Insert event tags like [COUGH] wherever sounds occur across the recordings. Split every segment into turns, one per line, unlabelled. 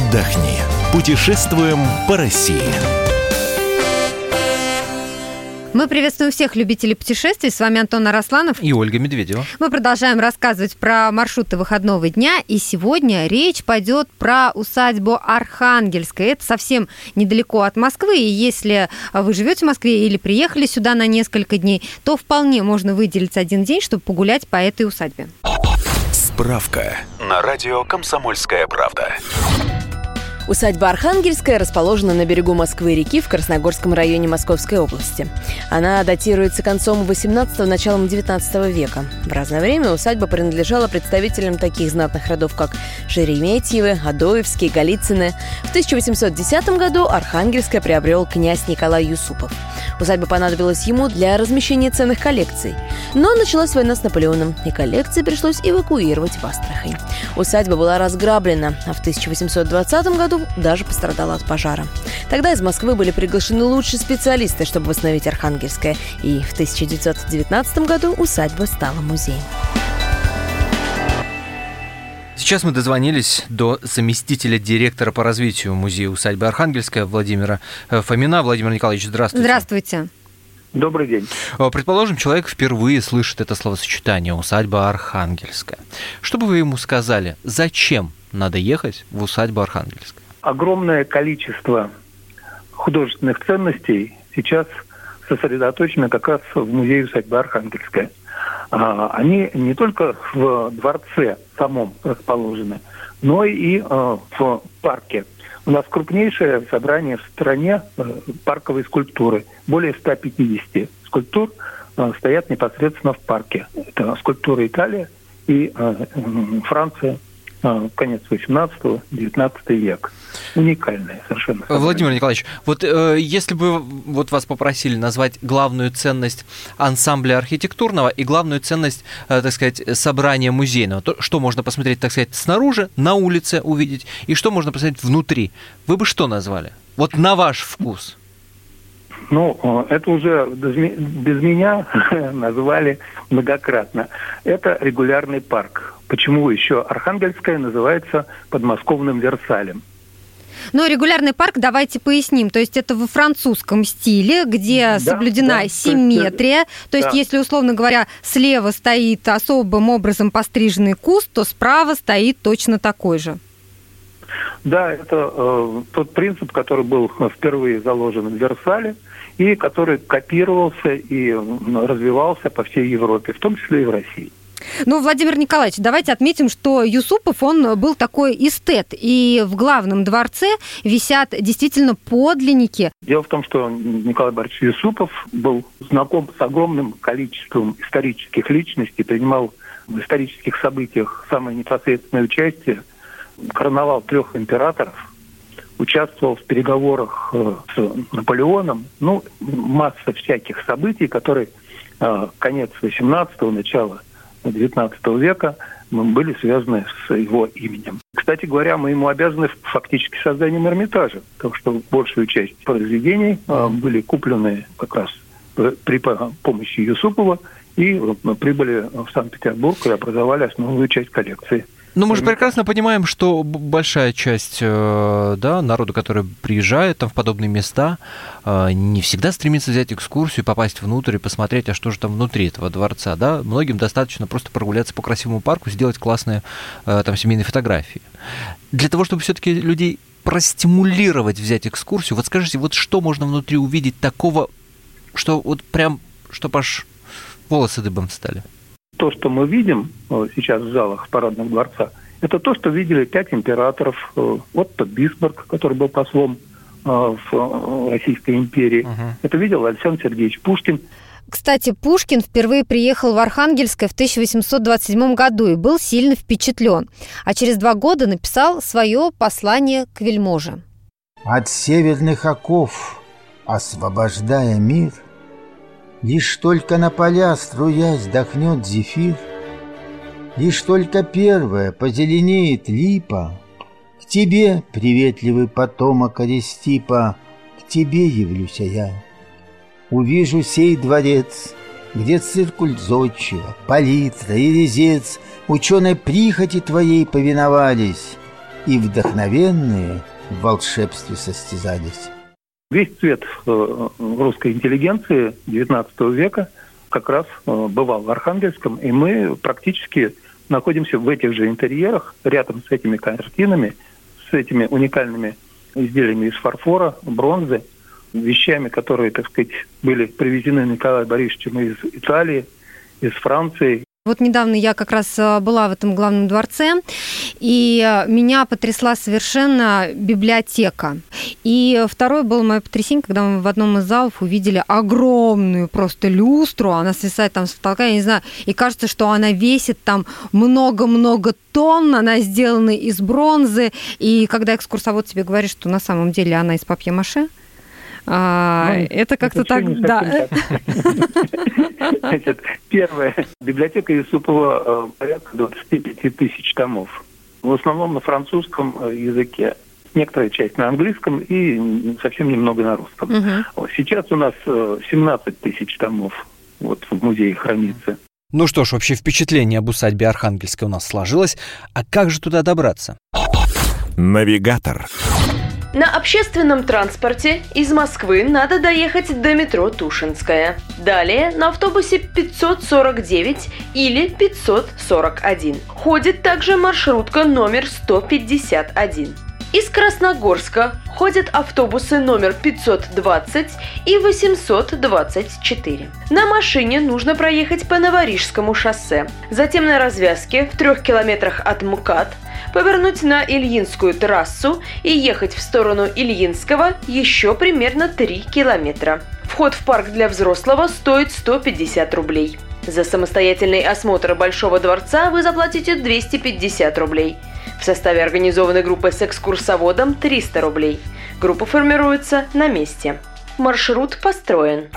отдохни. Путешествуем по России.
Мы приветствуем всех любителей путешествий. С вами Антон Арасланов.
И Ольга Медведева.
Мы продолжаем рассказывать про маршруты выходного дня. И сегодня речь пойдет про усадьбу Архангельская. Это совсем недалеко от Москвы. И если вы живете в Москве или приехали сюда на несколько дней, то вполне можно выделить один день, чтобы погулять по этой усадьбе.
Справка на радио «Комсомольская правда».
Усадьба Архангельская расположена на берегу Москвы-реки в Красногорском районе Московской области. Она датируется концом 18-го, началом 19 века. В разное время усадьба принадлежала представителям таких знатных родов, как Шереметьевы, Адоевские, Голицыны. В 1810 году Архангельское приобрел князь Николай Юсупов. Усадьба понадобилась ему для размещения ценных коллекций. Но началась война с Наполеоном, и коллекции пришлось эвакуировать в Астрахань. Усадьба была разграблена, а в 1820 году даже пострадала от пожара. Тогда из Москвы были приглашены лучшие специалисты, чтобы восстановить Архангельское, и в 1919 году усадьба стала музеем.
Сейчас мы дозвонились до заместителя директора по развитию музея усадьбы Архангельская Владимира э, Фомина. Владимир Николаевич, здравствуйте.
Здравствуйте.
Добрый день.
Э, Предположим, человек впервые слышит это словосочетание «усадьба Архангельская». Что бы вы ему сказали? Зачем надо ехать в усадьбу Архангельская?
Огромное количество художественных ценностей сейчас сосредоточено как раз в музее усадьбы Архангельская. А, Они не только в дворце самом расположены, но и э, в парке. У нас крупнейшее собрание в стране э, парковой скульптуры. Более 150 скульптур э, стоят непосредственно в парке. Это скульптура Италия и Франция, конец 18-19 век. Уникальное совершенно.
Владимир Николаевич, вот э, если бы вот вас попросили назвать главную ценность ансамбля архитектурного и главную ценность, э, так сказать, собрания музейного, то что можно посмотреть, так сказать, снаружи, на улице увидеть, и что можно посмотреть внутри, вы бы что назвали? Вот на ваш вкус.
Ну, э, это уже без меня [LAUGHS] назвали многократно. Это регулярный парк. Почему еще Архангельская называется подмосковным Версалем?
Но регулярный парк, давайте поясним. То есть это во французском стиле, где
Да,
соблюдена
да, то есть, э,
симметрия. То есть,
да.
если, условно говоря, слева стоит особым образом постриженный куст, то справа стоит точно такой же.
Да, это э, тот принцип, который был впервые заложен в Версале и который копировался и развивался по всей Европе, в том числе и в России.
Ну, Владимир Николаевич, давайте отметим, что Юсупов, он был такой эстет, и в главном дворце висят действительно подлинники.
Дело в том, что Николай Борисович Юсупов был знаком с огромным количеством исторических личностей, принимал в исторических событиях самое непосредственное участие, короновал трех императоров, участвовал в переговорах э, с Наполеоном, ну, масса всяких событий, которые э, конец 18-го, начало 19 века м, были связаны с его именем. Кстати говоря, мы ему обязаны фактически созданием Эрмитажа, потому что большую часть произведений э, были куплены как раз при по- помощи Юсупова и прибыли в Санкт-Петербург и образовали основную часть коллекции.
Ну, мы же прекрасно понимаем, что большая часть э, да, народу, который приезжает там в подобные места, э, не всегда стремится взять экскурсию, попасть внутрь и посмотреть, а что же там внутри этого дворца. Да? Многим достаточно просто прогуляться по красивому парку, сделать классные э, там семейные фотографии. Для того, чтобы все-таки людей простимулировать взять экскурсию, вот скажите, вот что можно внутри увидеть такого, что вот прям, что аж волосы дыбом стали?
То, что мы видим э, сейчас в залах парадных дворца, это то, что видели пять императоров. э, Отто Бисмарк, который был послом э, в Российской империи.
Мгм.
Это видел Александр Сергеевич Пушкин.
Кстати, Пушкин впервые приехал в Архангельское в 1827 году и был сильно впечатлен. А через два года написал свое послание к вельможе.
От северных оков, освобождая мир, Лишь только на поля струясь дохнет зефир, Лишь только первая позеленеет липа, К тебе, приветливый потомок Аристипа, К тебе явлюся я. Увижу сей дворец, Где циркуль зодчего, палитра и резец Ученой прихоти твоей повиновались, и вдохновенные в волшебстве состязались.
Весь цвет э, русской интеллигенции XIX века как раз э, бывал в Архангельском, и мы практически находимся в этих же интерьерах, рядом с этими картинами, с этими уникальными изделиями из фарфора, бронзы, вещами, которые, так сказать, были привезены Николаем Борисовичем из Италии, из Франции,
вот недавно я как раз э, была в этом главном дворце, и э, меня потрясла совершенно библиотека. И второе было мое потрясение, когда мы в одном из залов увидели огромную просто люстру, она свисает там с потолка, я не знаю, и кажется, что она весит там много-много тонн, она сделана из бронзы, и когда экскурсовод тебе говорит, что на самом деле она из папье-маше, а, ну, это как-то так, да. [LAUGHS]
Значит, первая библиотека Юсупова э, порядка 25 тысяч томов. В основном на французском э, языке некоторая часть на английском и совсем немного на русском. Угу. Сейчас у нас 17 э, тысяч томов вот в музее хранится.
Ну что ж, вообще впечатление об усадьбе Архангельской у нас сложилось. А как же туда добраться?
Навигатор.
На общественном транспорте из Москвы надо доехать до метро Тушинская. Далее на автобусе 549 или 541. Ходит также маршрутка номер 151. Из Красногорска ходят автобусы номер 520 и 824. На машине нужно проехать по Новорижскому шоссе. Затем на развязке в трех километрах от МКАД повернуть на Ильинскую трассу и ехать в сторону Ильинского еще примерно 3 километра. Вход в парк для взрослого стоит 150 рублей. За самостоятельный осмотр Большого дворца вы заплатите 250 рублей – в составе организованной группы с экскурсоводом 300 рублей. Группа формируется на месте. Маршрут построен.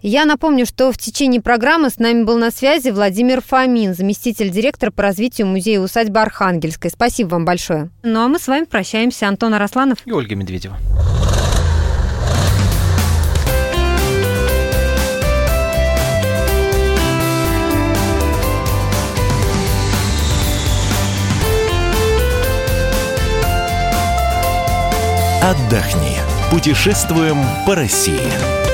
Я напомню, что в течение программы с нами был на связи Владимир Фомин, заместитель директора по развитию музея усадьбы Архангельской. Спасибо вам большое. Ну а мы с вами прощаемся. Антон Арасланов
и Ольга Медведева.
Отдохни. Путешествуем по России.